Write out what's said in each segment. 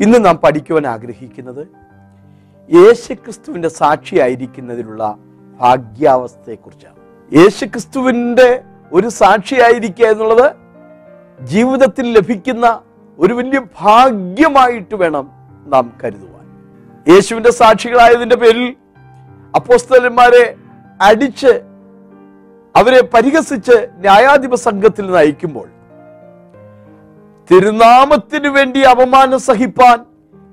ഇന്ന് നാം പഠിക്കുവാൻ ആഗ്രഹിക്കുന്നത് യേശുക്രിസ്തുവിന്റെ സാക്ഷിയായിരിക്കുന്നതിലുള്ള ഭാഗ്യാവസ്ഥയെക്കുറിച്ചാണ്. യേശുക്രിസ്തുവിന്റെ ഒരു സാക്ഷിയായിരിക്കുക എന്നുള്ളത് ജീവിതത്തിൽ ലഭിക്കുന്ന ഒരു വലിയ ഭാഗ്യമായിട്ട് വേണം നാം കരുതുവാൻ. യേശുവിന്റെ സാക്ഷികളായതിന്റെ പേരിൽ അപ്പോസ്തലന്മാരെ അടിച്ച് അവരെ പരിഹസിച്ച് ന്യായാധിപ സംഘത്തിൽ നയിക്കുമ്പോൾ തിരുനാമത്തിനു വേണ്ടി അപമാനം സഹിപ്പാൻ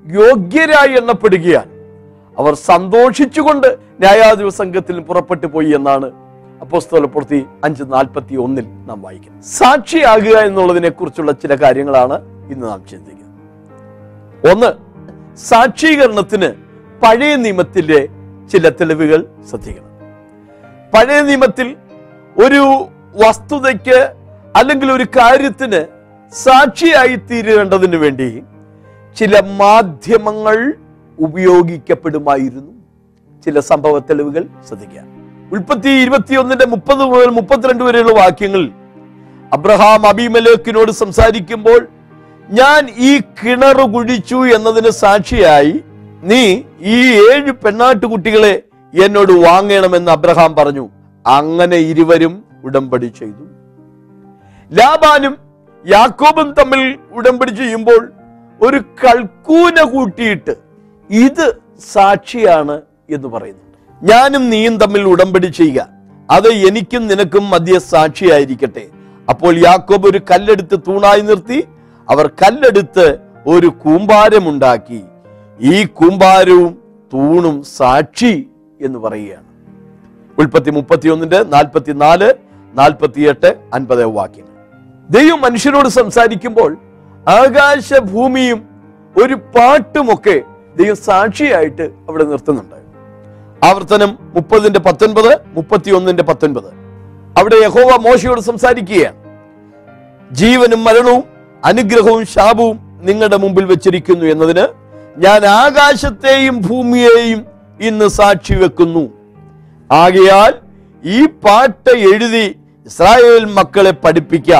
യോഗ്യരായി എണ്ണപ്പെടുകയാൽ അവർ സന്തോഷിച്ചുകൊണ്ട് ന്യായാധിപ സംഘത്തിൽ പുറപ്പെട്ടു പോയി എന്നാണ് അപ്പോസ്തലപ്പുറത്തി അഞ്ച് നാൽപ്പത്തി ഒന്നിൽ നാം വായിക്കുന്നത്. സാക്ഷിയാകുക എന്നുള്ളതിനെ കുറിച്ചുള്ള ചില കാര്യങ്ങളാണ് ഇന്ന് നാം ചിന്തിക്കുന്നത്. ഒന്ന് സാക്ഷീകരണത്തിന് പഴയ നിയമത്തിന്റെ ചില തെളിവുകൾ ശ്രദ്ധിക്കണം. പഴയ നിയമത്തിൽ ഒരു വസ്തുതയ്ക്ക് അല്ലെങ്കിൽ ഒരു കാര്യത്തിന് സാക്ഷിയായി തീരേണ്ടതിന് വേണ്ടി ചില മാധ്യമങ്ങൾ ഉപയോഗിക്കപ്പെടുമായിരുന്നു. ചില സംഭവ തെളിവുകൾ ശ്രദ്ധിക്കുക. ഉൽപ്പത്തി ഇരുപത്തിയൊന്നിന്റെ മുപ്പത് മുതൽ മുപ്പത്തിരണ്ട് വരെയുള്ള വാക്യങ്ങളിൽ അബ്രഹാം അബിമലേക്കിനോട് സംസാരിക്കുമ്പോൾ ഞാൻ ഈ കിണർ കുഴിച്ചു എന്നതിന് സാക്ഷിയായി നീ ഈ ഏഴ് പെണ്ണാട്ടുകുട്ടികളെ എന്നോട് വാങ്ങണമെന്ന് അബ്രഹാം പറഞ്ഞു. അങ്ങനെ ഇരുവരും ഉടമ്പടി ചെയ്തു. ലാബാനും യാക്കോബും തമ്മിൽ ഉടമ്പടി ചെയ്യുമ്പോൾ ഒരു കൾക്കൂന കൂട്ടിയിട്ട് ഇത് സാക്ഷിയാണ് എന്ന് പറയുന്നു. ഞാനും നീയും തമ്മിൽ ഉടമ്പടി ചെയ്യുക. അത് എനിക്കും നിനക്കും മധ്യ സാക്ഷിയായിരിക്കട്ടെ. അപ്പോൾ യാക്കോബ് ഒരു കല്ലെടുത്ത് തൂണായി നിർത്തി അവർ കല്ലെടുത്ത് ഒരു കൂമ്പാരമുണ്ടാക്കി. ഈ കൂമ്പാരവും തൂണും സാക്ഷി എന്ന് പറയുകയാണ്. ഉൽപ്പത്തി മുപ്പത്തിയൊന്നിന്റെ നാൽപ്പത്തിനാല് നാൽപ്പത്തിയെട്ട് അൻപത് വാക്യം. ദൈവം മനുഷ്യരോട് സംസാരിക്കുമ്പോൾ ആകാശ ഭൂമിയും ഒരു പാട്ടുമൊക്കെ ദൈവം സാക്ഷിയായിട്ട് അവിടെ നിർത്തുന്നുണ്ട്. ആവർത്തനം മുപ്പതിന്റെ പത്തൊൻപത് മുപ്പത്തി ഒന്നിന്റെ പത്തൊൻപത്. അവിടെ യഹോവ മോശയോട് സംസാരിക്കുകയാണ്. ജീവനും മരണവും അനുഗ്രഹവും ശാപവും നിങ്ങളുടെ മുമ്പിൽ വെച്ചിരിക്കുന്നു എന്നതിന് ഞാൻ ആകാശത്തെയും ഭൂമിയെയും ഇന്ന് സാക്ഷി വെക്കുന്നു. ആകയാൽ ഈ പാട്ട് എഴുതി ഇസ്രായേൽ മക്കളെ പഠിപ്പിക്ക.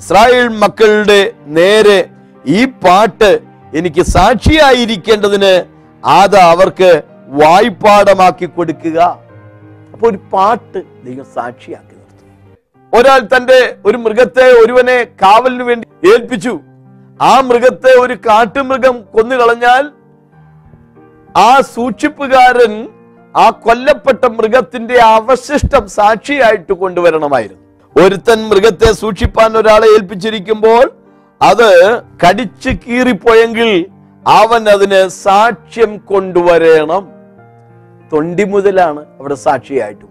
ഇസ്രായേൽ മക്കളുടെ നേരെ ഈ പാട്ട് എനിക്ക് സാക്ഷിയായിരിക്കേണ്ടതിന് അത് അവർക്ക് വായ്പാടമാക്കി കൊടുക്കുക. അപ്പൊ ഒരു പാട്ട് ദൈവം സാക്ഷിയാക്കി നിർത്തും ഒരാൾ തന്റെ ഒരു മൃഗത്തെ ഒരുവനെ കാവലിന് വേണ്ടി ഏൽപ്പിച്ചു. ആ മൃഗത്തെ ഒരു കാട്ടുമൃഗം കൊന്നുകളഞ്ഞാൽ ആ സൂക്ഷിപ്പുകാരൻ ആ കൊല്ലപ്പെട്ട മൃഗത്തിന്റെ അവശിഷ്ടം സാക്ഷിയായിട്ട് കൊണ്ടുവരണമായിരുന്നു. ഒരുത്തൻ മൃഗത്തെ സൂക്ഷിപ്പാൻ ഒരാളെ ഏൽപ്പിച്ചിരിക്കുമ്പോൾ അത് കടിച്ചു കീറിപ്പോയെങ്കിൽ അവൻ അതിന് സാക്ഷ്യം കൊണ്ടുവരണം. തൊണ്ടി മുതലാണ് അവിടെ സാക്ഷിയായിട്ട്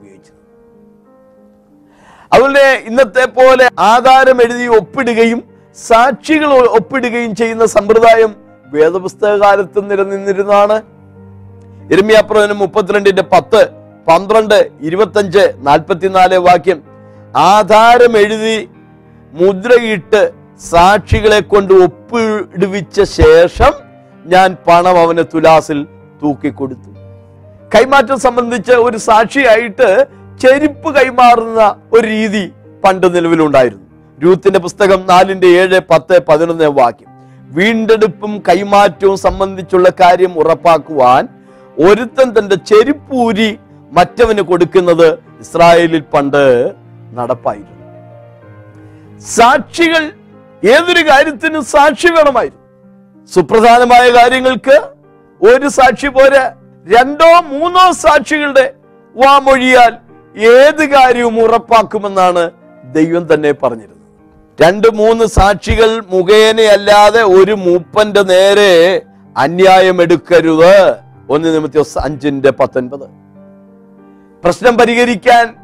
അതുപോലെ ഇന്നത്തെ പോലെ ആധാരം എഴുതി ഒപ്പിടുകയും സാക്ഷികൾ ഒപ്പിടുകയും ചെയ്യുന്ന സമ്പ്രദായം വേദപുസ്തക കാലത്ത് നിലനിന്നിരുന്നതാണ് ഇരമ്യാപ്രവനം മുപ്പത്തിരണ്ടിന്റെ പത്ത് പന്ത്രണ്ട് ഇരുപത്തഞ്ച് നാൽപ്പത്തിനാല് വാക്യം. ആധാരം എഴുതി മുദ്രയിട്ട് സാക്ഷികളെ കൊണ്ട് ഒപ്പിടുവിച്ച ശേഷം ഞാൻ പണം അവന് തുലാസിൽ തൂക്കിക്കൊടുത്തു. കൈമാറ്റം സംബന്ധിച്ച് ഒരു സാക്ഷിയായിട്ട് ചെരുപ്പ് കൈമാറുന്ന ഒരു രീതി പണ്ട് നിലവിലുണ്ടായിരുന്നു. രൂത്തിന്റെ പുസ്തകം നാലിന്റെ ഏഴ് പത്ത് പതിനൊന്ന് വാക്യം. വീണ്ടെടുപ്പും കൈമാറ്റവും സംബന്ധിച്ചുള്ള കാര്യം ഉറപ്പാക്കുവാൻ ഒരുത്തൻ തന്റെ ചെരുപ്പൂരി മറ്റവന് കൊടുക്കുന്നത് ഇസ്രായേലിൽ പണ്ട് നടപ്പായിരുന്നു. സാക്ഷികൾ ഏതൊരു കാര്യത്തിനും സാക്ഷി വേണമായിരുന്നു. സുപ്രധാനമായ കാര്യങ്ങൾക്ക് ഒരു സാക്ഷി പോലെ രണ്ടോ മൂന്നോ സാക്ഷികളുടെ വാമൊഴിയാൽ ഏത് കാര്യവും ഉറപ്പാക്കുമെന്നാണ് ദൈവം തന്നെ പറഞ്ഞിരുന്നത്. രണ്ട് മൂന്ന് സാക്ഷികൾ മുഖേനയല്ലാതെ ഒരു മൂപ്പന്റെ നേരെ അന്യായം എടുക്കരുത്. ഒന്ന് നിമിത്തി അഞ്ചിന്റെ പത്തൊൻപത്. പ്രശ്നം പരിഹരിക്കാൻ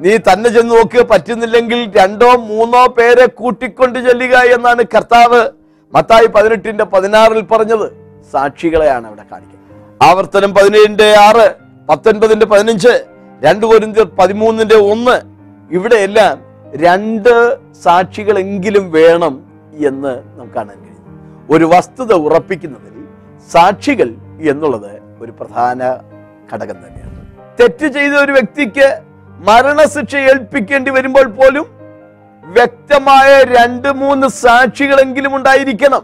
നീ തന്നെ ചെന്ന് നോക്ക് പറ്റുന്നില്ലെങ്കിൽ രണ്ടോ മൂന്നോ പേരെ കൂട്ടിക്കൊണ്ട് ചെല്ലുക എന്നാണ് കർത്താവ് മത്തായി പതിനെട്ടിന്റെ പതിനാറിൽ പറഞ്ഞത്. സാക്ഷികളെയാണ് അവിടെ കാണിക്കുന്നത്. ആവർത്തനം പതിനേഴിന്റെ ആറ് പത്തൊൻപതിന്റെ പതിനഞ്ച് രണ്ട് കൊരിന്ത്യർ പതിമൂന്നിന്റെ ഒന്ന്. ഇവിടെയെല്ലാം രണ്ട് സാക്ഷികളെങ്കിലും വേണം എന്ന് നമുക്ക് കാണാൻ കഴിയും. ഒരു വസ്തുത ഉറപ്പിക്കുന്നതിൽ സാക്ഷികൾ എന്നുള്ളത് ഒരു പ്രധാന ഘടകം തന്നെയാണ്. തെറ്റ് ചെയ്ത ഒരു വ്യക്തിക്ക് മരണശിക്ഷ ഏൽപ്പിക്കേണ്ടി വരുമ്പോൾ പോലും വ്യക്തമായ രണ്ട് മൂന്ന് സാക്ഷികളെങ്കിലും ഉണ്ടായിരിക്കണം.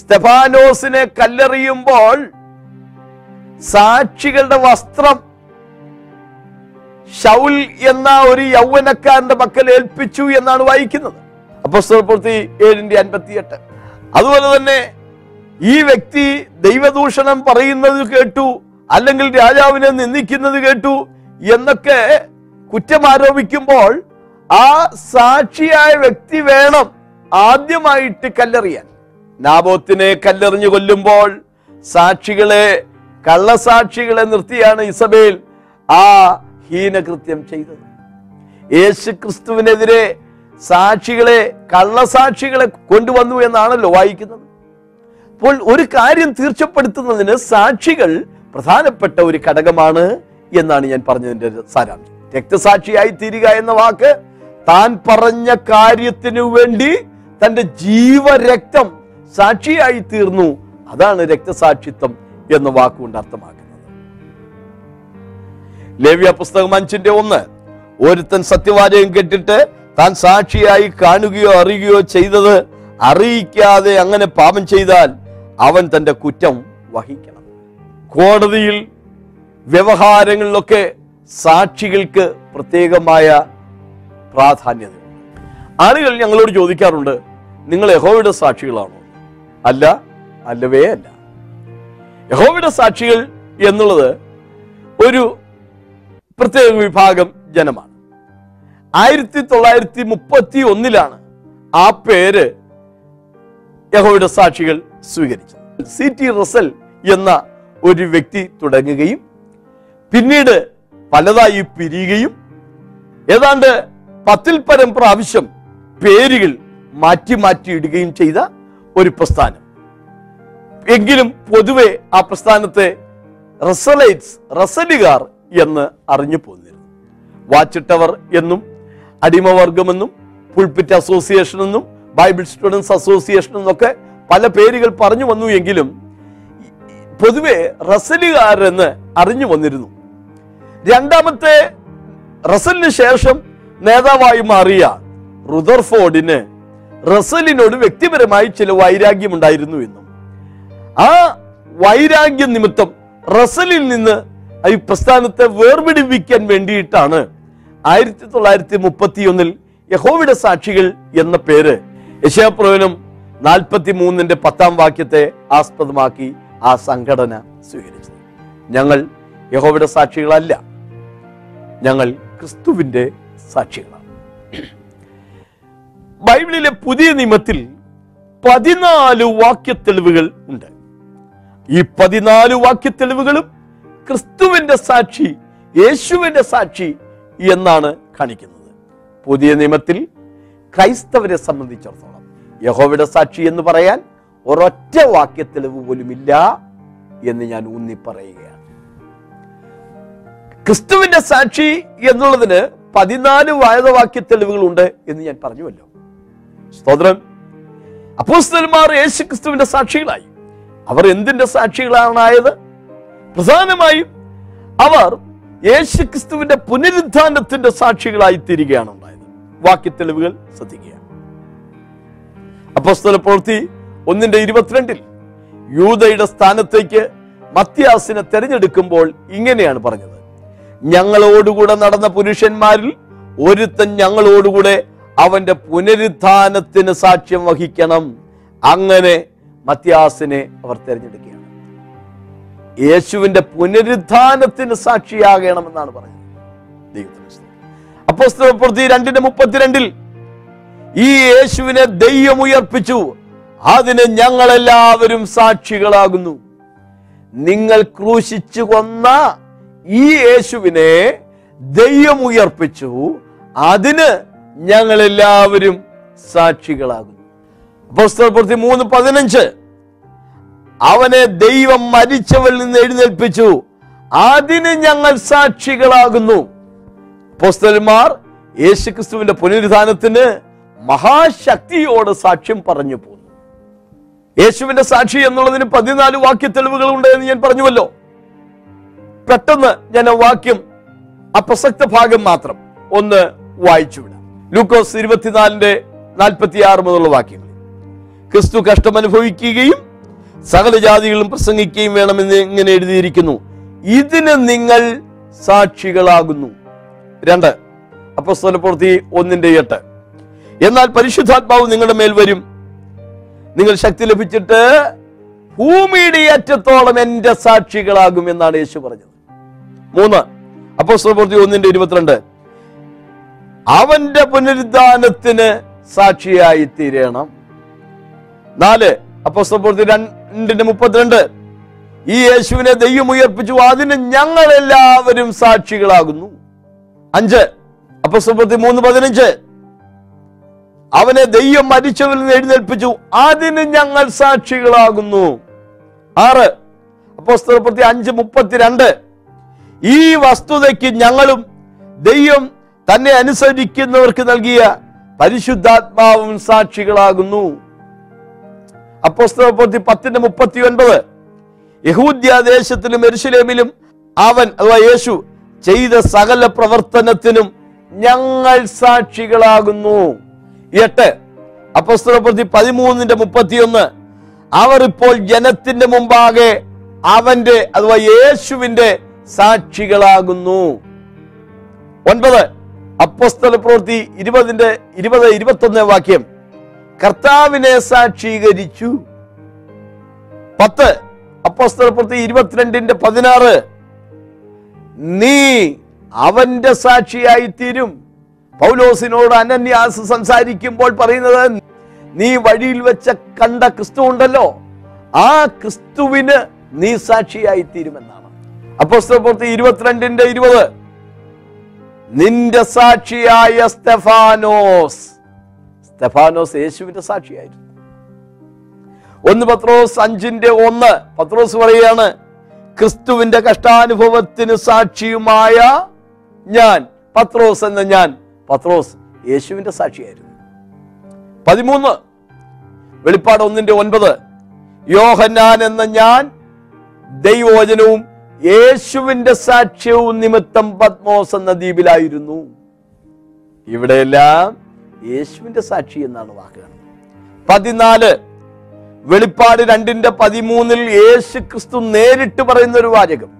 സ്തെഫാനോസിനെ കല്ലെറിയുമ്പോൾ സാക്ഷികളുടെ വസ്ത്രം ഷൗൽ എന്ന ഒരു യൗവനക്കാരന്റെ പക്കൽ ഏൽപ്പിച്ചു എന്നാണ് വായിക്കുന്നത്. അപ്പസ്തപ്രവൃത്തി ഏഴിന്റെ അൻപത്തിയെട്ട്. അതുപോലെ തന്നെ ഈ വ്യക്തി ദൈവദൂഷണം പറയുന്നത് കേട്ടു അല്ലെങ്കിൽ രാജാവിനെ നിന്ദിക്കുന്നത് കേട്ടു എന്നൊക്കെ കുറ്റം ആരോപിക്കുമ്പോൾ ആ സാക്ഷിയായ വ്യക്തി വേണം ആദ്യമായിട്ട് കല്ലെറിയാൻ. നാബോത്തിനെ കല്ലെറിഞ്ഞു കൊല്ലുമ്പോൾ സാക്ഷികളെ കള്ളസാക്ഷികളെ നിർത്തിയാണ് ഇസബേൽ ആ ഹീനകൃത്യം ചെയ്തത്. യേശു ക്രിസ്തുവിനെതിരെ സാക്ഷികളെ കള്ളസാക്ഷികളെ കൊണ്ടുവന്നു എന്നാണല്ലോ വായിക്കുന്നത്. അപ്പോൾ ഒരു കാര്യം തീർച്ചപ്പെടുത്തുന്നതിന് സാക്ഷികൾ പ്രധാനപ്പെട്ട ഒരു ഘടകമാണ് എന്നാണ് ഞാൻ പറഞ്ഞതിന്റെ സാരാംശം. രക്തസാക്ഷിയായി തീരുക എന്ന വാക്ക് താൻ പറഞ്ഞ കാര്യത്തിനു വേണ്ടി തന്റെ ജീവരക്തം സാക്ഷിയായി തീർന്നു. അതാണ് രക്തസാക്ഷിത്വം എന്ന വാക്കുകൊണ്ട് അർത്ഥമാക്കുന്നത്. ലേവ്യ പുസ്തകം അഞ്ചിന്റെ ഒന്ന്. ഒരുത്തൻ സത്യവാചകം കെട്ടിട്ട് താൻ സാക്ഷിയായി കാണുകയോ അറിയുകയോ ചെയ്തത് അറിയിക്കാതെ അങ്ങനെ പാപം ചെയ്താൽ അവൻ തന്റെ കുറ്റം വഹിക്കണം. കോടതിയിൽ വ്യവഹാരങ്ങളിലൊക്കെ സാക്ഷികൾക്ക് പ്രത്യേകമായ പ്രാധാന്യത ആളുകൾ ഞങ്ങളോട് ചോദിക്കാറുണ്ട് നിങ്ങൾ യഹോവയുടെ സാക്ഷികളാണോ? അല്ല അല്ലവേ അല്ല. യഹോവയുടെ സാക്ഷികൾ എന്നുള്ളത് ഒരു പ്രത്യേക വിഭാഗം ജനമാണ്. ആയിരത്തി തൊള്ളായിരത്തി മുപ്പത്തി ഒന്നിലാണ് ആ പേര് യഹോയുടെ സാക്ഷികൾ സ്വീകരിച്ചത്. സി ടി റസൽ എന്ന ഒരു വ്യക്തി തുടങ്ങുകയും പിന്നീട് പലതായി പിരിയുകയും ഏതാണ്ട് പത്തിൽ പരം പ്രാവശ്യം പേരുകൾ മാറ്റി മാറ്റി ഇടുകയും ചെയ്ത ഒരു പ്രസ്ഥാനം. എങ്കിലും പൊതുവെ ആ പ്രസ്ഥാനത്തെ റസലൈറ്റ്സ് റസലുകാർ എന്ന് അറിഞ്ഞു പോന്നിരുന്നു. വാച്ച് ടവർ എന്നും അടിമവർഗമെന്നും പുൾപിറ്റ് അസോസിയേഷൻ എന്നും ബൈബിൾ സ്റ്റുഡൻസ് അസോസിയേഷൻ എന്നൊക്കെ പല പേരുകൾ പറഞ്ഞു വന്നു എങ്കിലും പൊതുവെ റസലുകാരെന്ന് അറിഞ്ഞു വന്നിരുന്നു. രണ്ടാമത്തെ റസലിന് ശേഷം നേതാവായി മാറിയ റുദർഫോർഡിന് റസലിനോട് വ്യക്തിപരമായി ചില വൈരാഗ്യമുണ്ടായിരുന്നു എന്നും. ആ വൈരാഗ്യ നിമിത്തം റസലിൽ നിന്ന് ഈ പ്രസ്ഥാനത്തെ വേർപിടിപ്പിക്കാൻ വേണ്ടിയിട്ടാണ് ആയിരത്തി തൊള്ളായിരത്തി മുപ്പത്തിയൊന്നിൽ യഹോവിടെ സാക്ഷികൾ എന്ന പേര് യശാപ്രവനം നാൽപ്പത്തി മൂന്നിന്റെ പത്താം വാക്യത്തെ ആസ്പദമാക്കി ആ സംഘടന സ്വീകരിച്ചത്. ഞങ്ങൾ യഹോവിടെ സാക്ഷികളല്ല. ഞങ്ങൾ ക്രിസ്തുവിന്റെ സാക്ഷികളാണ്. ബൈബിളിലെ പുതിയ നിയമത്തിൽ പതിനാല് വാക്യത്തെളിവുകൾ ഉണ്ട്. ഈ പതിനാല് വാക്യത്തെളിവുകളും ക്രിസ്തുവിന്റെ സാക്ഷി യേശുവിന്റെ സാക്ഷി എന്നാണ് കാണിക്കുന്നത്. പുതിയ നിയമത്തിൽ ക്രൈസ്തവരെ സംബന്ധിച്ചിടത്തോളം യഹോവയുടെ സാക്ഷി എന്ന് പറയാൻ ഒരൊറ്റ വാക്യത്തെളിവ് പോലുമില്ല എന്ന് ഞാൻ ഊന്നി പറയുകയാണ് ക്രിസ്തുവിന്റെ സാക്ഷി എന്നുള്ളതിന് പതിനാല് വായതവാക്യ തെളിവുകളുണ്ട് എന്ന് ഞാൻ പറഞ്ഞുവല്ലോ. സ്തോത്രം. അപ്പോസ്തന്മാർ യേശു ക്രിസ്തുവിന്റെ സാക്ഷികളായി. അവർ എന്തിന്റെ സാക്ഷികളാണായത്? പ്രധാനമായും അവർ യേശു ക്രിസ്തുവിന്റെ പുനരുദ്ധാനത്തിന്റെ സാക്ഷികളായി തീരുകയാണ് ഉണ്ടായത്. വാക്യ തെളിവുകൾ ശ്രദ്ധിക്കുക. അപ്പസ്തല പ്രവൃത്തി ഒന്നിന്റെ ഇരുപത്തിരണ്ടിൽ യൂതയുടെ സ്ഥാനത്തേക്ക് മത്യാസിനെ തെരഞ്ഞെടുക്കുമ്പോൾ ഇങ്ങനെയാണ് പറഞ്ഞത്. ഞങ്ങളോടുകൂടെ നടന്ന പുരുഷന്മാരിൽ ഒരുത്തൻ ഞങ്ങളോടുകൂടെ അവന്റെ പുനരുദ്ധാനത്തിന് സാക്ഷ്യം വഹിക്കണം. അങ്ങനെ മത്യാസിനെ അവർ തെരഞ്ഞെടുക്കുകയാണ്. യേശുവിന്റെ പുനരുദ്ധാനത്തിന് സാക്ഷിയാകണമെന്നാണ് സ്തോത്രം. അപ്പോസ്തല പ്രവൃത്തി രണ്ടിന്റെ മുപ്പത്തിരണ്ടിൽ ഈ യേശുവിനെ ദൈവം ഉയർപ്പിച്ചു അതിന് ഞങ്ങളെല്ലാവരും സാക്ഷികളാകുന്നു. നിങ്ങൾ ക്രൂശിച്ചു കൊന്ന ഈ യേശുവിനെ ദൈവം ഉയർപ്പിച്ചു അതിന് ഞങ്ങളെല്ലാവരും സാക്ഷികളാകുന്നു. പുസ്തകപ്രവൃത്തി മൂന്ന് പതിനഞ്ച് അവനെ ദൈവം മരിച്ചവരിൽ നിന്ന് എഴുന്നേൽപ്പിച്ചു. അതിന് ഞങ്ങൾ സാക്ഷികളാകുന്നു. അപ്പോസ്തലന്മാർ യേശുക്രിസ്തുവിന്റെ പുനരുദ്ധാനത്തിന് മഹാശക്തിയോട് സാക്ഷ്യം പറഞ്ഞു പോന്നു. യേശുവിന്റെ സാക്ഷി എന്നുള്ളതിന് പതിനാല് വാക്യ തെളിവുകൾ ഉണ്ട് എന്ന് ഞാൻ പറഞ്ഞുവല്ലോ. പെട്ടെന്ന് ഞാൻ വാക്യം അപ്രസക്ത ഭാഗം മാത്രം ഒന്ന് വായിച്ചു വിടാം. ലൂക്കോസ് ഇരുപത്തിനാലിന്റെ നാൽപ്പത്തി ആറ് മുതലുള്ള വാക്യങ്ങൾ. ക്രിസ്തു കഷ്ടം അനുഭവിക്കുകയും സകല ജാതികളും പ്രസംഗിക്കുകയും വേണമെന്ന് ഇങ്ങനെ എഴുതിയിരിക്കുന്നു. ഇതിന് നിങ്ങൾ സാക്ഷികളാകുന്നു. രണ്ട്. അപ്പോസ്തല പ്രവൃത്തി ഒന്നിന്റെ എട്ട്. എന്നാൽ പരിശുദ്ധാത്മാവ് നിങ്ങളുടെ മേൽ വരും. നിങ്ങൾ ശക്തി ലഭിച്ചിട്ട് ഭൂമിയുടെ അറ്റത്തോളം എന്റെ സാക്ഷികളാകും എന്നാണ് യേശു പറഞ്ഞത്. മൂന്ന്. അപ്പോസ്തല പ്രവൃത്തി ഒന്നിന്റെ ഇരുപത്തിരണ്ട്. അവന്റെ പുനരുദ്ധാനത്തിന് സാക്ഷിയായി തീരണം. നാല്. അപ്പോസ്തല പ്രവൃത്തി രണ്ടിന്റെ മുപ്പത്തിരണ്ട്. ഈ യേശുവിനെ ദൈവം ഉയർപ്പിച്ചു അതിന് ഞങ്ങൾ എല്ലാവരും സാക്ഷികളാകുന്നു. അഞ്ച്. അപ്പോസ്തല പ്രവൃത്തി മൂന്ന് പതിനഞ്ച്. അവനെ ദൈവം മരിച്ചവരിൽ നിന്ന് എഴുന്നേൽപ്പിച്ചു അതിന് ഞങ്ങൾ സാക്ഷികളാകുന്നു. ആറ്. അപ്പോസ്തല പ്രവൃത്തി അഞ്ച് മുപ്പത്തിരണ്ട്. ഈ വസ്തുതയ്ക്ക് ഞങ്ങളും ദൈവം തന്നെ അനുസരിക്കുന്നവർക്ക് നൽകിയ പരിശുദ്ധാത്മാവും സാക്ഷികളാകുന്നു. അപ്പോസ്തല പ്രവൃത്തി പത്തിന്റെ മുപ്പത്തി ഒൻപത് യഹൂദ്യാദേശത്തിലും എരുശലേമിലും അവൻ അഥവാ യേശു ചെയ്ത സകല പ്രവർത്തനത്തിനും ഞങ്ങൾ സാക്ഷികളാകുന്നു. എട്ട്. അപ്പോസ്തല പ്രവൃത്തി പതിമൂന്നിന്റെ മുപ്പത്തിയൊന്ന്. അവർ ഇപ്പോൾ ജനത്തിന്റെ മുമ്പാകെ അവന്റെ അഥവാ യേശുവിന്റെ സാക്ഷികളാകുന്നു. ഒൻപത്. അപ്പോസ്തല പ്രവൃത്തി ഇരുപതിന്റെ ഇരുപത് ഇരുപത്തൊന്ന് വാക്യം. കർത്താവിനെ സാക്ഷീകരിച്ചു. പത്ത്. അപ്പോസ്തലപ്രതി ഇരുപത്തിരണ്ടിന്റെ പതിനാറ്. നീ അവന്റെ സാക്ഷിയായി തീരും പൗലോസിനോട് അനന്യാസ് സംസാരിക്കുമ്പോൾ പറയുന്നത് നീ വഴിയിൽ വെച്ച കണ്ട ക്രിസ്തു ഉണ്ടല്ലോ. ആ ക്രിസ്തുവിന് നീ സാക്ഷിയായി തീരുമെന്നാണ് അപ്പോസ്തലപ്രതി ഇരുപത്തിരണ്ടിന്റെ ഇരുപത്. നിന്റെ സാക്ഷിയായ സ്തെഫാനോസ് സ്തെഫാനോസ് യേശുവിന്റെ സാക്ഷിയായിരുന്നു. ഒന്ന് പത്രോസ് അഞ്ചിന്റെ ഒന്ന്. പത്രോസ് പറയുകയാണ് ക്രിസ്തുവിന്റെ കഷ്ടാനുഭവത്തിന് സാക്ഷിയുമായ ഞാൻ പത്രോസ് എന്ന ഞാൻ. പത്രോസ് യേശുവിന്റെ സാക്ഷിയായിരുന്നു. പതിമൂന്ന്. വെളിപ്പാട് ഒന്നിന്റെ ഒൻപത്. യോഹന്നാൻ എന്ന ഞാൻ ദൈവവചനവും യേശുവിന്റെ സാക്ഷ്യവും നിമിത്തം പത്മോസ് എന്ന ദ്വീപിലായിരുന്നു. ഇവിടെയെല്ലാം യേശുവിന്റെ സാക്ഷി എന്നാണ് വാക്കുകൾ പതിനാല് വെളിപ്പാട് രണ്ടിന്റെ പതിമൂന്നിൽ യേശു ക്രിസ്തു നേരിട്ട് പറയുന്ന ഒരു വാചകം.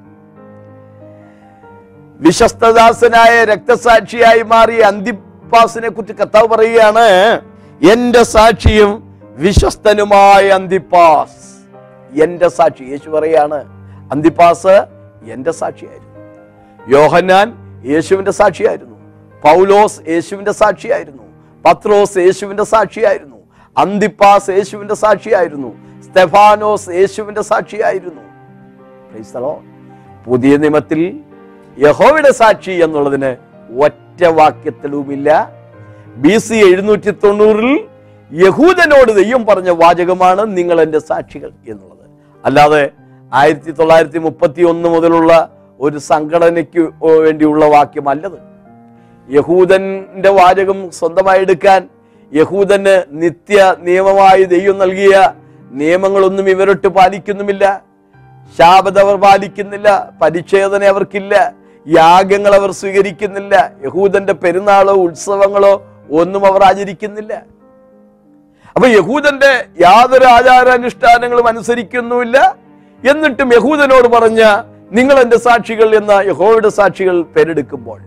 വിശ്വസ്തദാസനായ രക്തസാക്ഷിയായി മാറിയ അന്തിപ്പാസിനെ കുറിച്ച് കർത്താവ് പറയുകയാണ് എന്റെ സാക്ഷിയും വിശ്വസ്തനുമായ അന്തിപ്പാസ്. എന്റെ സാക്ഷി യേശു പറയാണ് അന്തിപ്പാസ് എന്റെ സാക്ഷിയായിരുന്നു. യോഹന്നാൻ യേശുവിന്റെ സാക്ഷിയായിരുന്നു. പൗലോസ് യേശുവിന്റെ സാക്ഷിയായിരുന്നു. പത്രോസ് യേശുവിന്റെ സാക്ഷിയായിരുന്നു. അന്തിപ്പാസ് യേശുവിന്റെ സാക്ഷിയായിരുന്നു. സ്തെഫാനോസ് യേശുവിന്റെ സാക്ഷിയായിരുന്നു. പുതിയ നിയമത്തിൽ യഹോവയുടെ സാക്ഷി എന്നുള്ളതിന് ഒറ്റ വാക്യത്തിലുമില്ല. ബി സി എഴുന്നൂറ്റി തൊണ്ണൂറിൽ യഹൂദനോട് ദൈവം പറഞ്ഞ വാചകമാണ് നിങ്ങൾ എന്റെ സാക്ഷികൾ എന്നുള്ളത്. അല്ലാതെ ആയിരത്തി തൊള്ളായിരത്തി മുപ്പത്തി ഒന്ന് മുതലുള്ള ഒരു സംഘടനയ്ക്ക് വേണ്ടിയുള്ള വാക്യമല്ലത്. യഹൂദന്റെ വാചകം സ്വന്തമായി എടുക്കാൻ യഹൂദന് നിത്യ നിയമമായി ദൈവം നൽകിയ നിയമങ്ങളൊന്നും ഇവരൊട്ട് പാലിക്കുന്നുമില്ല. ശാപത അവർ പാലിക്കുന്നില്ല പരിച്ഛേദന അവർക്കില്ല യാഗങ്ങൾ അവർ സ്വീകരിക്കുന്നില്ല യഹൂദന്റെ പെരുന്നാളോ ഉത്സവങ്ങളോ ഒന്നും അവർ ആചരിക്കുന്നില്ല. അപ്പൊ യഹൂദന്റെ യാതൊരു ആചാരാനുഷ്ഠാനങ്ങളും അനുസരിക്കുന്നുമില്ല. എന്നിട്ടും യഹൂദനോട് പറഞ്ഞ നിങ്ങൾ എന്റെ സാക്ഷികൾ എന്ന യഹോയുടെ സാക്ഷികൾ പേരെടുക്കുമ്പോൾ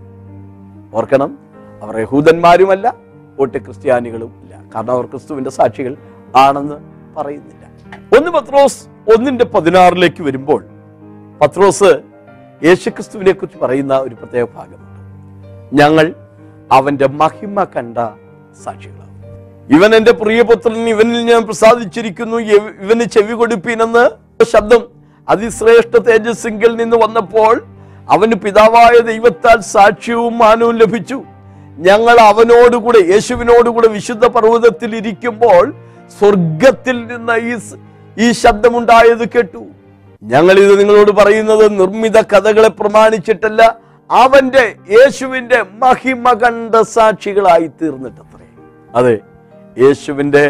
ഓർക്കണം അവർ യഹൂദന്മാരുമല്ല ഒട്ട് ക്രിസ്ത്യാനികളും ഇല്ല. കാരണം അവർ ക്രിസ്തുവിന്റെ സാക്ഷികൾ ആണെന്ന് പറയുന്നില്ല. ഒന്ന് പത്രോസ് ഒന്നിന്റെ പതിനാറിലേക്ക് വരുമ്പോൾ പത്രോസ് യേശുക്രിസ്തുവിനെ കുറിച്ച് പറയുന്ന ഒരു പ്രത്യേക ഭാഗമുണ്ട്. ഞങ്ങൾ അവന്റെ മഹിമ കണ്ട സാക്ഷികളാണ്. ഇവൻ എന്റെ പ്രിയപുത്രൻ ഇവനിൽ ഞാൻ പ്രസാദിച്ചിരിക്കുന്നു ഇവ- ഇവന് ചെവി കൊടുപ്പീനെന്ന് ശബ്ദം അതിശ്രേഷ്ഠ തേജസ്സിങ്കിൽ നിന്ന് വന്നപ്പോൾ അവന് പിതാവായ ദൈവത്താൽ സാക്ഷ്യവും മാനവും ലഭിച്ചു. ഞങ്ങൾ അവനോടുകൂടെ യേശുവിനോടുകൂടെ വിശുദ്ധ പർവതത്തിൽ ഇരിക്കുമ്പോൾ സ്വർഗത്തിൽ നിന്ന് ഈ ഈ ശബ്ദമുണ്ടായത് കേട്ടു. ഞങ്ങൾ ഇത് നിങ്ങളോട് പറയുന്നത് നിർമ്മിത കഥകളെ പ്രമാണിച്ചിട്ടല്ല അവന്റെ യേശുവിന്റെ മഹിമ കണ്ട സാക്ഷികളായി തീർന്നിട്ടത്രേ. അതെ യേശുവിന്റെ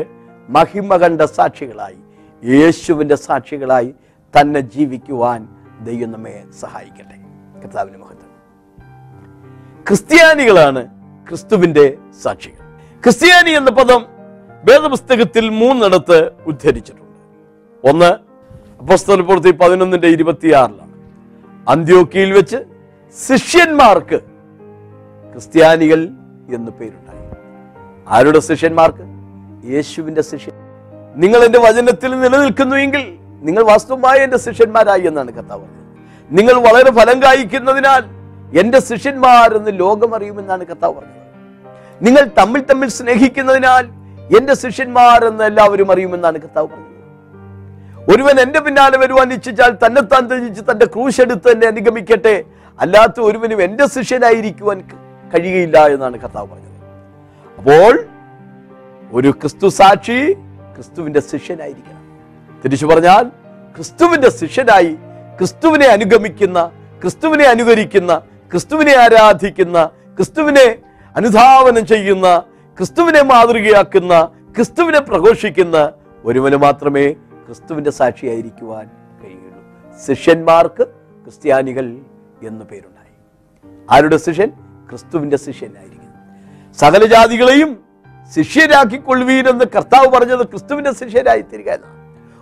മഹിമ കണ്ട സാക്ഷികളായി യേശുവിന്റെ സാക്ഷികളായി തന്നെ ജീവിക്കുവാൻ ദൈവം നമ്മെ സഹായിക്കട്ടെ. കർത്താവിന് മഹത്വം ക്രിസ്ത്യാനികളാണ് ക്രിസ്തുവിന്റെ സാക്ഷികൾ. ക്രിസ്ത്യാനി എന്ന പദം വേദപുസ്തകത്തിൽ മൂന്നിടത്ത് ഉദ്ധരിച്ചിട്ടുണ്ട്. ഒന്ന് അപ്പോസ്തല പ്രവൃത്തി പതിനൊന്നിന്റെ ഇരുപത്തിയാറിലാണ്. അന്ത്യോക്കിയിൽ വെച്ച് ശിഷ്യന്മാർക്ക് ക്രിസ്ത്യാനികൾ എന്ന് പേരുണ്ടായി. ആരുടെ ശിഷ്യന്മാർക്ക്? യേശുവിന്റെ ശിഷ്യൻ നിങ്ങൾ എന്റെ വചനത്തിൽ നിലനിൽക്കുന്നുവെങ്കിൽ നിങ്ങൾ വാസ്തവമായ എന്റെ ശിഷ്യന്മാരായി എന്നാണ് കർത്താവ് നിങ്ങൾ വളരെ ഫലം കായ്ക്കുന്നതിനാൽ എന്റെ ശിഷ്യന്മാരെന്ന് ലോകം അറിയുമെന്നാണ് കർത്താവ് പറഞ്ഞത്. നിങ്ങൾ തമ്മിൽ തമ്മിൽ സ്നേഹിക്കുന്നതിനാൽ എന്റെ ശിഷ്യന്മാരെന്ന് എല്ലാവരും അറിയുമെന്നാണ് കർത്താവ് പറഞ്ഞത്. ഒരുവൻ എന്റെ പിന്നാലെ വരുവാൻ ഇച്ഛിച്ചാൽ തന്നെത്താൻ ത്യജിച്ച് തന്റെ ക്രൂശ് എടുത്ത് എന്നെ അനുഗമിക്കട്ടെ. അല്ലാത്ത ഒരുവനും എന്റെ ശിഷ്യനായിരിക്കുവാൻ കഴിയുകയില്ല എന്നാണ് കർത്താവ് പറഞ്ഞത്. അപ്പോൾ ഒരു ക്രിസ്തു സാക്ഷി ക്രിസ്തുവിന്റെ ശിഷ്യനായിരിക്കണം. തിരിച്ചു പറഞ്ഞാൽ ക്രിസ്തുവിന്റെ ശിഷ്യനായി ക്രിസ്തുവിനെ അനുഗമിക്കുന്ന ക്രിസ്തുവിനെ അനുകരിക്കുന്ന ക്രിസ്തുവിനെ ആരാധിക്കുന്ന ക്രിസ്തുവിനെ അനുധാവനം ചെയ്യുന്ന ക്രിസ്തുവിനെ മാതൃകയാക്കുന്ന ക്രിസ്തുവിനെ പ്രഘോഷിക്കുന്ന ഒരുവന് മാത്രമേ ക്രിസ്തുവിന്റെ സാക്ഷിയായിരിക്കുവാൻ കഴിയുള്ളൂ. ശിഷ്യന്മാർക്ക് ക്രിസ്ത്യാനികൾ എന്നു പേരുണ്ടായി. ആരുടെ ശിഷ്യൻ? ക്രിസ്തുവിന്റെ ശിഷ്യനായിരിക്കും സകല ജാതികളെയും ശിഷ്യരാക്കിക്കൊള്ളുവീരെന്ന് കർത്താവ് പറഞ്ഞത് ക്രിസ്തുവിന്റെ ശിഷ്യരായി തീരുക എന്നാണ്.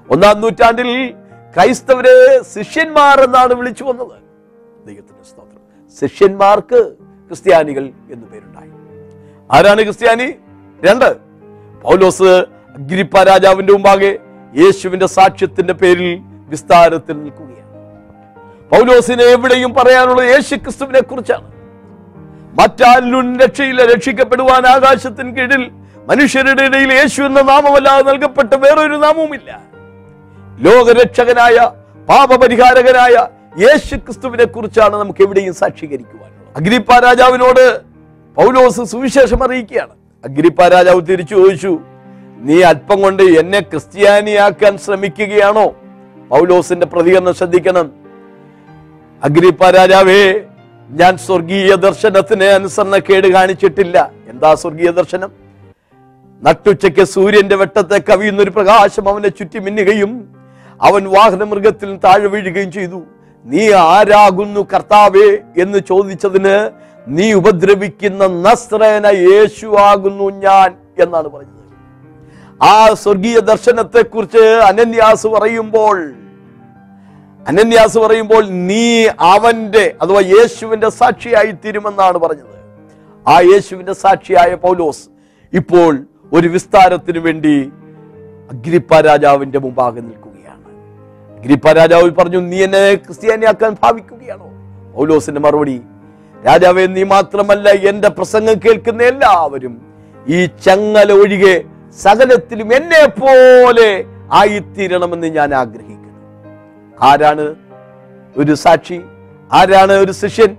ഒന്നാം നൂറ്റാണ്ടിൽ ക്രൈസ്തവരെ ശിഷ്യന്മാർ എന്നാണ് വിളിച്ചു വന്നത്. ദൈവത്തിന്റെ സ്തോത്രം. ശിഷ്യന്മാർക്ക് ക്രിസ്ത്യാനികൾ എന്ന് പേരുണ്ടായി. ആരാണ് ക്രിസ്ത്യാനി? രണ്ട്. പൗലോസ് അഗ്രിപ്പ രാജാവിന്റെ മുമ്പാകെ യേശുവിന്റെ സാക്ഷ്യത്തിന്റെ പേരിൽ വിസ്താരത്തിൽ നിൽക്കുകയാണ്. പൗലോസിനെ എവിടെയും പറയാനുള്ളത് യേശു ക്രിസ്തുവിനെ കുറിച്ചാണ്. മറ്റാലും രക്ഷയില്ല രക്ഷിക്കപ്പെടുവാൻ ആകാശത്തിന് കീഴിൽ മനുഷ്യരുടെ ഇടയിൽ യേശു എന്ന നാമമല്ലാതെ നൽകപ്പെട്ട വേറൊരു നാമവുമില്ല. ലോകരക്ഷകനായ പാപപരിഹാരകനായ യേശു ക്രിസ്തുവിനെ കുറിച്ചാണ് നമുക്ക് എവിടെയും സാക്ഷീകരിക്കുവാനുള്ളത് അഗ്രിപ്പ രാജാവിനോട് പൗലോസ് സുവിശേഷം അറിയിക്കുകയാണ്. അഗ്രിപ്പ രാജാവ് തിരിച്ചു ചോദിച്ചു നീ അല്പം കൊണ്ട് എന്നെ ക്രിസ്ത്യാനിയാക്കാൻ ശ്രമിക്കുകയാണോ? പൗലോസിന്റെ പ്രതികരണം ശ്രദ്ധിക്കണം. അഗ്രിപ്പ രാജാവേ ഞാൻ സ്വർഗീയ ദർശനത്തിന് അനുസരണക്കേട് കാണിച്ചിട്ടില്ല. എന്താ സ്വർഗീയ ദർശനം? നട്ടുച്ചയ്ക്ക് സൂര്യന്റെ വെട്ടത്തെ കവിയുന്നൊരു പ്രകാശം അവനെ ചുറ്റി മിന്നുകയും അവൻ വാഹന മൃഗത്തിൽ താഴെ വീഴുകയും ചെയ്തു. നീ ആരാകുന്നു കർത്താവേ? എന്ന് ചോദിച്ചതിന് നീ ഉപദ്രവിക്കുന്ന നസ്രേന യേശു ആകുന്നു ഞാൻ എന്നാണ് പറഞ്ഞത്. ആ സ്വർഗീയ ദർശനത്തെ കുറിച്ച് അനന്യാസ് പറയുമ്പോൾ അനന്യാസ് പറയുമ്പോൾ നീ അവന്റെ അഥവാ യേശുവിന്റെ സാക്ഷിയായി തീരുമെന്നാണ് പറഞ്ഞത്. ആ യേശുവിന്റെ സാക്ഷിയായ പൗലോസ് ഇപ്പോൾ ഒരു വിസ്താരത്തിന് വേണ്ടി അഗ്രിപ്പ രാജാവിന്റെ മുമ്പാകെ നിൽക്കുകയാണ് അഗ്രിപ്പ രാജാവ് പറഞ്ഞു നീ എന്നെ ക്രിസ്ത്യാനിയാക്കാൻ ഭാവിക്കുകയാണോ? പൗലോസിന്റെ മറുപടി രാജാവേ നീ മാത്രമല്ല എന്റെ പ്രസംഗം കേൾക്കുന്ന എല്ലാവരും ഈ ചങ്ങല ഒഴികെ സകലത്തിലും എന്നെ പോലെ ആയിത്തീരണമെന്ന് ഞാൻ ആഗ്രഹിക്കുന്നു. ആരാണ് ഒരു സാക്ഷി? ആരാണ് ഒരു ശിഷ്യൻ?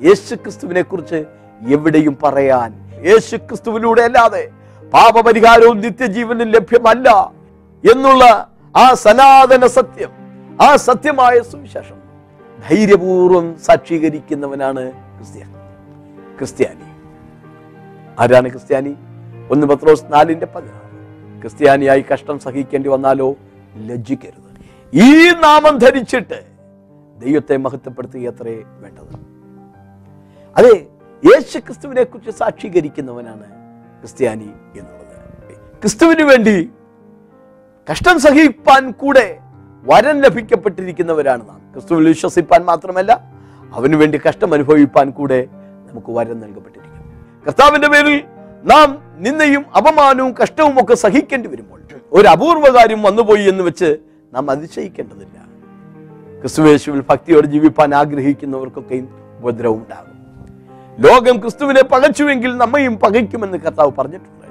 യേശു ക്രിസ്തുവിനെ കുറിച്ച് എവിടെയും പറയാൻ യേശു ക്രിസ്തുവിലൂടെ അല്ലാതെ പാപപരിഹാരവും നിത്യജീവനും ലഭ്യമല്ല എന്നുള്ള ആ സനാതന സത്യം ആ സത്യമായ സുവിശേഷം ധൈര്യപൂർവം സാക്ഷീകരിക്കുന്നവനാണ് ക്രിസ്ത്യാനി. ക്രിസ്ത്യാനി. ആരാണ് ക്രിസ്ത്യാനി? ഒന്ന് പത്രോസ് നാലിന്റെ പതിനാറ്. ക്രിസ്ത്യാനിയായി കഷ്ടം സഹിക്കേണ്ടി വന്നാലോ? ലജ്ജിക്കരുത്. ഈ നാമം ധരിച്ചിട്ട് ദൈവത്തെ മഹത്വപ്പെടുത്തുക അത്രേ വേണ്ടത്. അതെ യേശു ക്രിസ്തുവിനെ കുറിച്ച് സാക്ഷീകരിക്കുന്നവനാണ് ക്രിസ്ത്യാനി എന്നുള്ളത്. ക്രിസ്തുവിന് വേണ്ടി കഷ്ടം സഹിപ്പാൻ കൂടെ വരം ലഭിക്കപ്പെട്ടിരിക്കുന്നവരാണ് നാം. ക്രിസ്തുവിൽ വിശ്വസിപ്പാൻ മാത്രമല്ല അവന് വേണ്ടി കഷ്ടം അനുഭവിപ്പാൻ കൂടെ നമുക്ക് വരം നൽകപ്പെട്ടിരിക്കുന്നു. കർത്താവിന്റെ പേരിൽ നാം നിന്നയും അപമാനവും കഷ്ടവും ഒക്കെ സഹിക്കേണ്ടി വരുമ്പോൾ ഒരു അപൂർവ കാര്യം വന്നുപോയി എന്ന് വെച്ച് നാം അതിശയിക്കേണ്ടതില്ല. ക്രിസ്തുവേശുവിൽ ഭക്തിയോടെ ജീവിപ്പാൻ ആഗ്രഹിക്കുന്നവർക്കൊക്കെയും ഉപദ്രവം ഉണ്ടാകും. ലോകം ക്രിസ്തുവിനെ പകച്ചുവെങ്കിൽ നമ്മയും പകയ്ക്കുമെന്ന് കർത്താവ് പറഞ്ഞിട്ടുണ്ട്.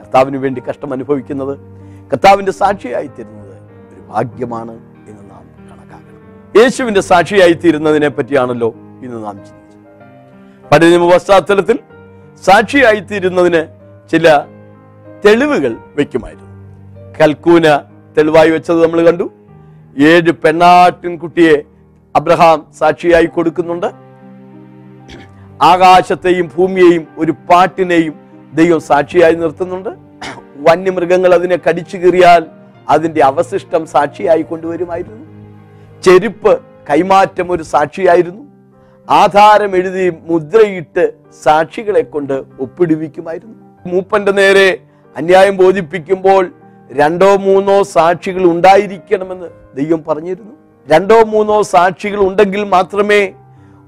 കർത്താവിന് വേണ്ടി കഷ്ടം അനുഭവിക്കുന്നത് കർത്താവിന്റെ സാക്ഷിയായി തീരുന്നത് ഒരു ഭാഗ്യമാണ് എന്ന് നാം കണക്കാക്കണം. യേശുവിന്റെ സാക്ഷിയായി തീരുന്നതിനെ പറ്റിയാണല്ലോ ഇന്ന് നാം ചിന്തിച്ചത്. നിയമ പശ്ചാത്തലത്തിൽ സാക്ഷിയായി തീരുന്നതിന് ചില തെളിവുകൾ വയ്ക്കുമായിരുന്നു. കൽക്കൂന തെളിവായി വെച്ചത് നമ്മൾ കണ്ടു. ഏഴ് പെണ്ണാട്ടിൻ കുട്ടിയെ അബ്രഹാം സാക്ഷിയായി കൊടുക്കുന്നുണ്ട്. ആകാശത്തെയും ഭൂമിയെയും ഒരു പാട്ടിനെയും ദൈവം സാക്ഷിയായി നിർത്തുന്നുണ്ട്. വന്യമൃഗങ്ങൾ അതിനെ കടിച്ചു കീറിയാൽ അതിന്റെ അവശിഷ്ടം സാക്ഷിയായി കൊണ്ടുവരുമായിരുന്നു. ചെരുപ്പ് കൈമാറ്റം ഒരു സാക്ഷിയായിരുന്നു. ആധാരം എഴുതി മുദ്രയിട്ട് സാക്ഷികളെ കൊണ്ട് ഒപ്പിടുവിക്കുമായിരുന്നു. മൂപ്പന്റെ നേരെ അന്യായം ബോധിപ്പിക്കുമ്പോൾ രണ്ടോ മൂന്നോ സാക്ഷികൾ ഉണ്ടായിരിക്കണമെന്ന് ദൈവം പറഞ്ഞിരുന്നു. രണ്ടോ മൂന്നോ സാക്ഷികൾ ഉണ്ടെങ്കിൽ മാത്രമേ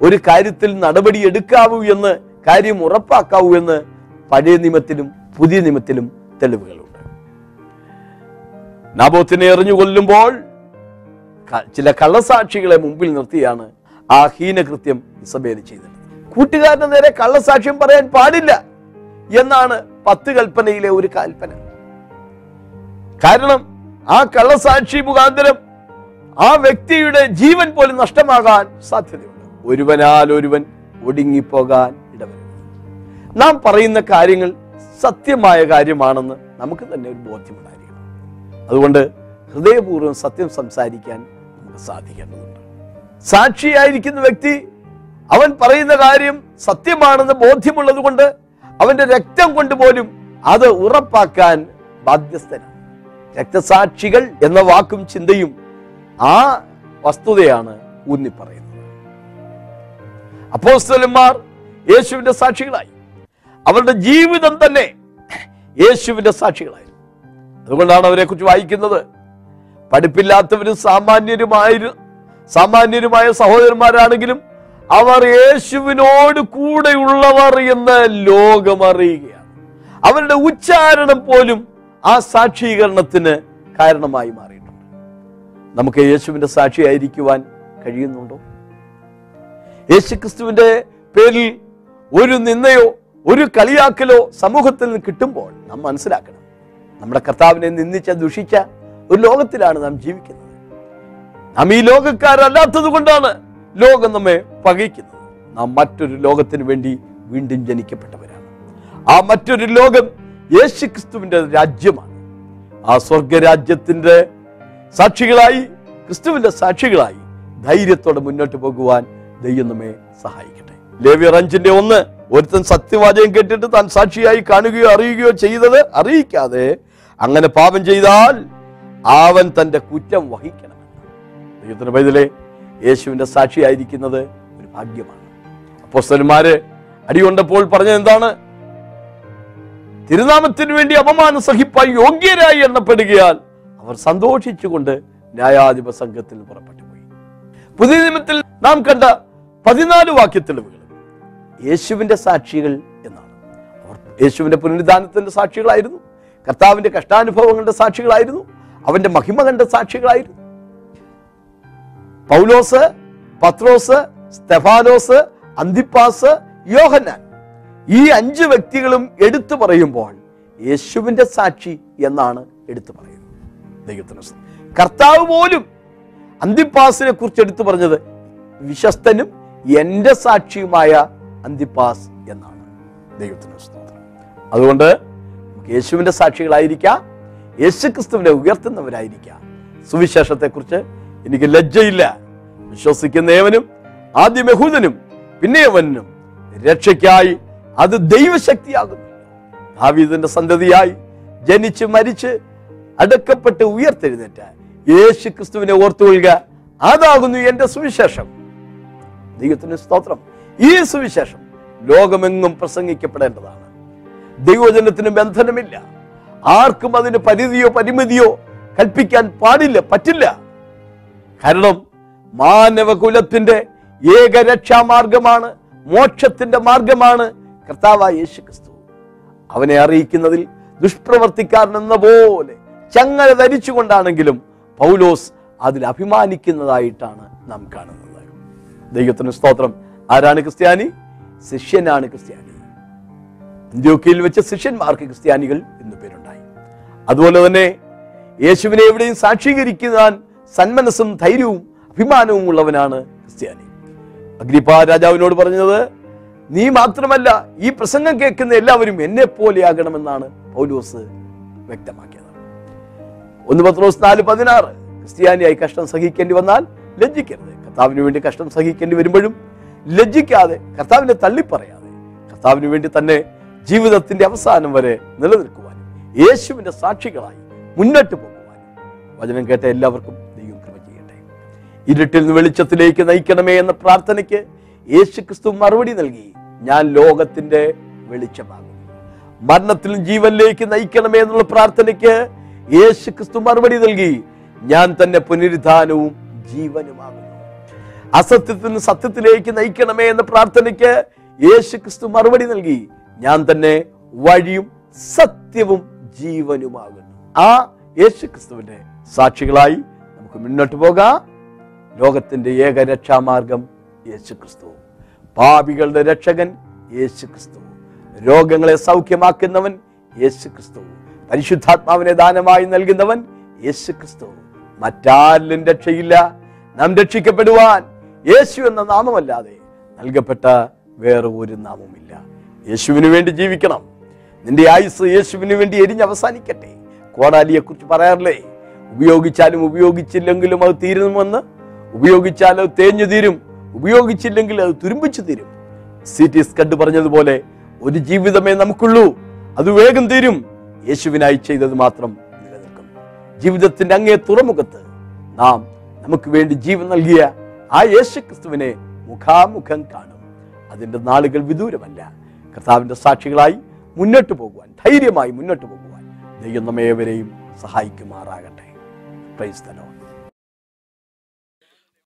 ഒരു കാര്യത്തിൽ നടപടി എടുക്കാവൂ എന്ന് കാര്യം ഉറപ്പാക്കാവൂ എന്ന് പഴയ നിയമത്തിലും പുതിയ നിയമത്തിലും തെളിവുകളുണ്ട്. നാബോത്തിനെ എറിഞ്ഞു കൊല്ലുമ്പോൾ ചില കള്ളസാക്ഷികളെ മുമ്പിൽ നിർത്തിയാണ് ആ ഹീനകൃത്യം ഇസബേൽ ചെയ്തത്. കൂട്ടുകാരുടെ നേരെ കള്ളസാക്ഷ്യം പറയാൻ പാടില്ല എന്നാണ് പത്ത് കൽപ്പനയിലെ ഒരു കൽപ്പന. കാരണം ആ കള്ളസാക്ഷി മുഖാന്തരം ആ വ്യക്തിയുടെ ജീവൻ പോലും നഷ്ടമാകാൻ സാധ്യതയുണ്ട്. ഒരുവനാൽ ഒരുവൻ ഒടുങ്ങിപ്പോകാൻ ഇടവരും നാം പറയുന്ന കാര്യങ്ങൾ സത്യമായ കാര്യമാണെന്ന് നമുക്ക് തന്നെ ഒരു ബോധ്യമുണ്ടായിരിക്കണം. അതുകൊണ്ട് ഹൃദയപൂർവം സത്യം സംസാരിക്കാൻ നമുക്ക് സാധിക്കേണ്ടതുണ്ട്. സാക്ഷിയായിരിക്കുന്ന വ്യക്തി അവൻ പറയുന്ന കാര്യം സത്യമാണെന്ന് ബോധ്യമുള്ളത് കൊണ്ട് അവന്റെ രക്തം കൊണ്ട് പോലും അത് ഉറപ്പാക്കാൻ ബാധ്യസ്ഥനാണ്. രക്തസാക്ഷികൾ എന്ന വാക്കും ചിന്തയും ആ വസ്തുതയാണ് ഊന്നിപ്പറയുന്നത്. അപ്പോസ്തലന്മാർ യേശുവിന്റെ സാക്ഷികളായി. അവരുടെ ജീവിതം തന്നെ യേശുവിന്റെ സാക്ഷികളായിരുന്നു. അതുകൊണ്ടാണ് അവരെ കുറിച്ച് വായിക്കുന്നത്. പഠിപ്പില്ലാത്തവരും സാമാന്യരുമായ സാമാന്യരുമായ സഹോദരന്മാരാണെങ്കിലും അവർ യേശുവിനോട് കൂടെയുള്ളവർ എന്ന് ലോകം അറിയുകയാണ്. അവരുടെ ഉച്ചാരണം പോലും ആ സാക്ഷീകരണത്തിന് കാരണമായി മാറിയിട്ടുണ്ട്. നമുക്ക് യേശുവിന്റെ സാക്ഷിയായിരിക്കുവാൻ കഴിയുന്നുണ്ടോ? യേശുക്രിസ്തുവിന്റെ പേരിൽ ഒരു നിന്ദയോ ഒരു കളിയാക്കലോ സമൂഹത്തിൽ നിന്ന് കിട്ടുമ്പോൾ നാം മനസ്സിലാക്കണം. നമ്മുടെ കർത്താവിനെ നിന്ദിച്ച ദുഷിച്ച ഒരു ലോകത്തിലാണ് നാം ജീവിക്കുന്നത്. നാം ഈ ലോകക്കാരല്ലാത്തത് കൊണ്ടാണ് ലോകം നമ്മെ പകയ്ക്കുന്നത്. നാം മറ്റൊരു ലോകത്തിന് വേണ്ടി വീണ്ടും ജനിക്കപ്പെട്ടവരാണ്. ആ മറ്റൊരു ലോകം യേശു യേശുക്രിസ്തുവിന്റെ രാജ്യമാണ്. ആ സ്വർഗരാജ്യത്തിന്റെ സാക്ഷികളായി ക്രിസ്തുവിന്റെ സാക്ഷികളായി ധൈര്യത്തോടെ മുന്നോട്ട് പോകുവാൻ ദൈവം നമ്മെ സഹായിക്കട്ടെ. ലേവിയർ അഞ്ചിന്റെ ഒന്ന് ഒരുത്തൻ സത്യവാചകം കേട്ടിട്ട് താൻ സാക്ഷിയായി കാണുകയോ അറിയുകയോ ചെയ്തത് അറിയിക്കാതെ അങ്ങനെ പാപം ചെയ്താൽ അവൻ തന്റെ കുറ്റം വഹിക്കണം. ദൈവത്തിന്റെ പൈതലെ യേശുവിന്റെ സാക്ഷിയായിരിക്കുന്നത് ഒരു ഭാഗ്യമാണ്. അപ്പോസ്തലന്മാര് അടികൊണ്ടപ്പോൾ പറഞ്ഞത് എന്താണ്? തിരുനാമത്തിന് വേണ്ടി അപമാനം സഹിപ്പാൻ യോഗ്യരായി എണ്ണപ്പെടുകയാൽ അവർ സന്തോഷിച്ചുകൊണ്ട് ന്യായാധിപ സംഘത്തിൽ പുറപ്പെട്ടു പോയി. പുതിയ നിയമത്തിൽ നാം കണ്ട പതിനാല് വാക്യത്തെളിവുകൾ യേശുവിന്റെ സാക്ഷികൾ എന്നാണ്. അവർ യേശുവിന്റെ പുനരുദ്ധാനത്തിന്റെ സാക്ഷികളായിരുന്നു. കർത്താവിന്റെ കഷ്ടാനുഭവങ്ങളുടെ സാക്ഷികളായിരുന്നു. അവന്റെ മഹിമ കണ്ട സാക്ഷികളായിരുന്നു. പൗലോസ് പത്രോസ് സ്തെഫാനോസ് അന്തിപ്പാസ് യോഹന്നാൻ ഈ അഞ്ച് വ്യക്തികളും എടുത്തു പറയുമ്പോൾ യേശുവിന്റെ സാക്ഷി എന്നാണ് എടുത്തു പറയുന്നത്. ദൈവത്തിന്. കർത്താവ് പോലും അന്തിപ്പാസിനെ കുറിച്ച് എടുത്തു പറഞ്ഞത് വിശ്വസ്തനും എന്റെ സാക്ഷിയുമായ അന്തിപ്പാസ് എന്നാണ് ദൈവത്തിന് സ്തോത്രം. അതുകൊണ്ട് യേശുവിന്റെ സാക്ഷികളായിരിക്കാം യേശുക്രിസ്തുവിനെ ഉയർത്തുന്നവരായിരിക്കാം. സുവിശേഷത്തെക്കുറിച്ച് എനിക്ക് ലജ്ജയില്ല. വിശ്വസിക്കുന്ന ഏവനും ആദ്യ യഹൂദനും പിന്നെ രക്ഷയ്ക്കായി അത് ദൈവശക്തിയാകുന്നു. ദാവീദിന്റെ സന്തതിയായി ജനിച്ച് മരിച്ച് അടക്കപ്പെട്ട് ഉയർത്തെഴുന്നേറ്റ യേശു ക്രിസ്തുവിനെ ഓർത്തുകൊള്ളുക. അതാകുന്നു എന്റെ സുവിശേഷം. ദൈവത്തിന് സ്തോത്രം. ഈ സുവിശേഷം ലോകമെങ്ങും പ്രസംഗിക്കപ്പെടേണ്ടതാണ്. ദൈവജനത്തിന് ബന്ധനമില്ല. ആർക്കും അതിന് പരിധിയോ പരിമിതിയോ കൽപ്പിക്കാൻ പാടില്ല പറ്റില്ല. കാരണം മാനവകുലത്തിന്റെ ഏക ഏകരക്ഷാമാർഗമാണ് മോക്ഷത്തിന്റെ മാർഗമാണ് കർത്താവായ യേശു ക്രിസ്തു അവനെ അറിയിക്കുന്നതിൽ ദുഷ്പ്രവർത്തിക്കാരൻ എന്ന പോലെ ചങ്ങല ധരിച്ചുകൊണ്ടാണെങ്കിലും പൗലോസ് അതിൽ അഭിമാനിക്കുന്നതായിട്ടാണ് നാം കാണുന്നത്. ദൈവത്തിന് സ്തോത്രം. ആരാണ് ക്രിസ്ത്യാനി? ശിഷ്യനാണ് ക്രിസ്ത്യാനി. അന്ത്യോക്കയിൽ വെച്ച ശിഷ്യന്മാർക്ക് ക്രിസ്ത്യാനികൾ എന്നു പേരുണ്ടായി. അതുപോലെ തന്നെ യേശുവിനെ എവിടെയും സാക്ഷീകരിക്കുവാൻ സന്മനസ്സും ധൈര്യവും അഭിമാനവും ഉള്ളവനാണ് ക്രിസ്ത്യാനി. അഗ്രിപ്പ രാജാവിനോട് പറഞ്ഞത് നീ മാത്രമല്ല ഈ പ്രസംഗം കേൾക്കുന്ന എല്ലാവരും എന്നെ പോലെയാകണമെന്നാണ് പൗലോസ് വ്യക്തമാക്കിയത്. ഒന്ന് പത്രോസ് നാല് പതിനാറ് ക്രിസ്ത്യാനിയായി കഷ്ടം സഹിക്കേണ്ടി വന്നാൽ ലജ്ജിക്കരുത്. കർത്താവിന് വേണ്ടി കഷ്ടം സഹിക്കേണ്ടി വരുമ്പോഴും ലജ്ജിക്കാതെ കർത്താവിനെ തള്ളിപ്പറയാതെ കർത്താവിന് വേണ്ടി തന്നെ ജീവിതത്തിന്റെ അവസാനം വരെ നിലനിൽക്കുവാനും യേശുവിന്റെ സാക്ഷികളായി മുന്നോട്ട് പോകുവാനും. വചനം കേട്ട എല്ലാവർക്കും ദൈവം കൃപ ചെയ്യട്ടെ. ഇരുട്ടിൽ നിന്ന് വെളിച്ചത്തിലേക്ക് നയിക്കണമേ എന്ന പ്രാർത്ഥനയ്ക്ക് യേശു ക്രിസ്തു മറുപടി നൽകി ഞാൻ ലോകത്തിന്റെ വെളിച്ചമാകും മരണത്തിൽ നിന്ന് ജീവനിലേക്ക് നയിക്കണമേ എന്നുള്ള പ്രാർത്ഥനയ്ക്ക് യേശു ക്രിസ്തു മറുപടി നൽകി ഞാൻ തന്നെ പുനരുദ്ധാനവും ജീവനുമാകുന്നു. അസത്യത്തിൽ നിന്ന് സത്യത്തിലേക്ക് നയിക്കണമേ എന്ന പ്രാർത്ഥനയ്ക്ക് യേശു ക്രിസ്തു മറുപടി നൽകി. ഞാൻ തന്നെ വഴിയും സത്യവും ജീവനുമാകുന്നു. ആ യേശു ക്രിസ്തുവിന്റെ സാക്ഷികളായി നമുക്ക് മുന്നോട്ട് പോകാം. ലോകത്തിന്റെ ഏക രക്ഷാമാർഗം യേശു ക്രിസ്തു പാപികളുടെ രക്ഷകൻ യേശു ക്രിസ്തു രോഗങ്ങളെ സൗഖ്യമാക്കുന്നവൻ യേശു ക്രിസ്തു പരിശുദ്ധാത്മാവിനെ ദാനമായി നൽകുന്നവൻ യേശു ക്രിസ്തു മറ്റാരിലും രക്ഷയില്ല. നാം രക്ഷിക്കപ്പെടുവാൻ യേശു എന്ന നാമമല്ലാതെ നൽകപ്പെട്ട വേറെ ഒരു നാമമില്ല യേശുവിന് വേണ്ടി ജീവിക്കണം. നിന്റെ ആയുസ് യേശുവിന് വേണ്ടി എരിഞ്ഞ് അവസാനിക്കട്ടെ കോടാലിയെ കുറിച്ച് പറയാറില്ലേ? ഉപയോഗിച്ചാലും ഉപയോഗിച്ചില്ലെങ്കിലും അത് തീരുമെന്ന്. ഉപയോഗിച്ചാൽ അത് തേഞ്ഞു തീരും. ഉപയോഗിച്ചില്ലെങ്കിൽ അത് തുരുമ്പിച്ചു തീരും. സിറ്റീസ് കണ്ടു പറഞ്ഞതുപോലെ ഒരു ജീവിതമേ നമുക്കുള്ളൂ. അത് വേഗം തീരും. യേശുവിനായി ചെയ്തത് മാത്രം നിലനിൽക്കും. ജീവിതത്തിന്റെ അങ്ങേ തുറമുഖത്ത് നാം നമുക്ക് വേണ്ടി ജീവൻ നൽകിയ ആ യേശു ക്രിസ്തുവിനെ മുഖാമുഖം കാണും. അതിന്റെ നാളുകൾ വിദൂരമല്ല. കർത്താവിന്റെ സാക്ഷികളായി മുന്നോട്ട് പോകുവാൻ ധൈര്യമായി മുന്നോട്ട് പോകുവാൻ ദൈവം നമ്മേവരെയും സഹായിക്കുമാറാകട്ടെ. Praise the Lord.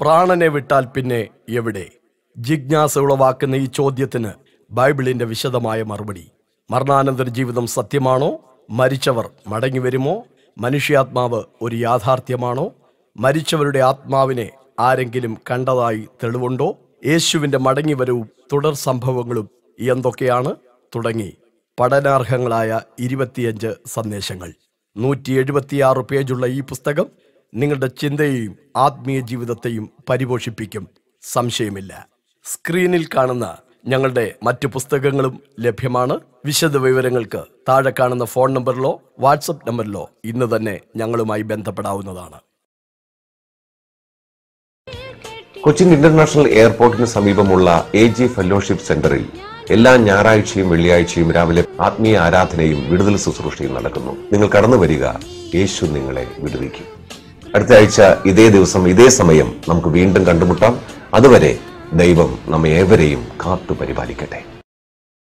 പ്രാണനെ വിട്ടാൽ പിന്നെ എവിടെ? ജിജ്ഞാസ ഉളവാക്കുന്ന ഈ ചോദ്യത്തിന് ബൈബിളിന്റെ വിശദമായ മറുപടി. മരണാനന്തര ജീവിതം സത്യമാണോ? മരിച്ചവർ മടങ്ങി വരുമോ മനുഷ്യാത്മാവ് ഒരു യാഥാർത്ഥ്യമാണോ? മരിച്ചവരുടെ ആത്മാവിനെ ആരെങ്കിലും കണ്ടതായി തെളിവുണ്ടോ? യേശുവിന്റെ മടങ്ങിവരവും തുടർ സംഭവങ്ങളും എന്തൊക്കെയാണ്? തുടങ്ങി. പഠനാർഹങ്ങളായ ഇരുപത്തിയഞ്ച് സന്ദേശങ്ങൾ. നൂറ്റി എഴുപത്തിയാറ് പേജുള്ള ഈ പുസ്തകം നിങ്ങളുടെ ചിന്തയെയും ആത്മീയ ജീവിതത്തെയും പരിപോഷിപ്പിക്കും. സംശയമില്ല. സ്ക്രീനിൽ കാണുന്ന ഞങ്ങളുടെ മറ്റു പുസ്തകങ്ങളും ലഭ്യമാണ്. വിശദ വിവരങ്ങൾക്ക് താഴെ കാണുന്ന ഫോൺ നമ്പറിലോ വാട്സപ്പ് നമ്പറിലോ ഇന്ന് തന്നെ ഞങ്ങളുമായി ബന്ധപ്പെടാവുന്നതാണ്. കൊച്ചിൻ ഇന്റർനാഷണൽ എയർപോർട്ടിന് സമീപമുള്ള എ ജി ഫെലോഷിപ്പ് സെന്ററിൽ എല്ലാ ഞായറാഴ്ചയും വെള്ളിയാഴ്ചയും രാവിലെ ആത്മീയ ആരാധനയും വിടുതൽ ശുശ്രൂഷയും നടക്കുന്നു. നിങ്ങൾ കടന്നു വരിക. യേശു നിങ്ങളെ വിടുവിക്കും. അടുത്ത ആഴ്ച ഇതേ ദിവസം ഇതേ സമയം നമുക്ക് വീണ്ടും കണ്ടുമുട്ടാം. അതുവരെ ദൈവം നമ്മെ ഏവരെയും കാത്തു പരിപാലിക്കട്ടെ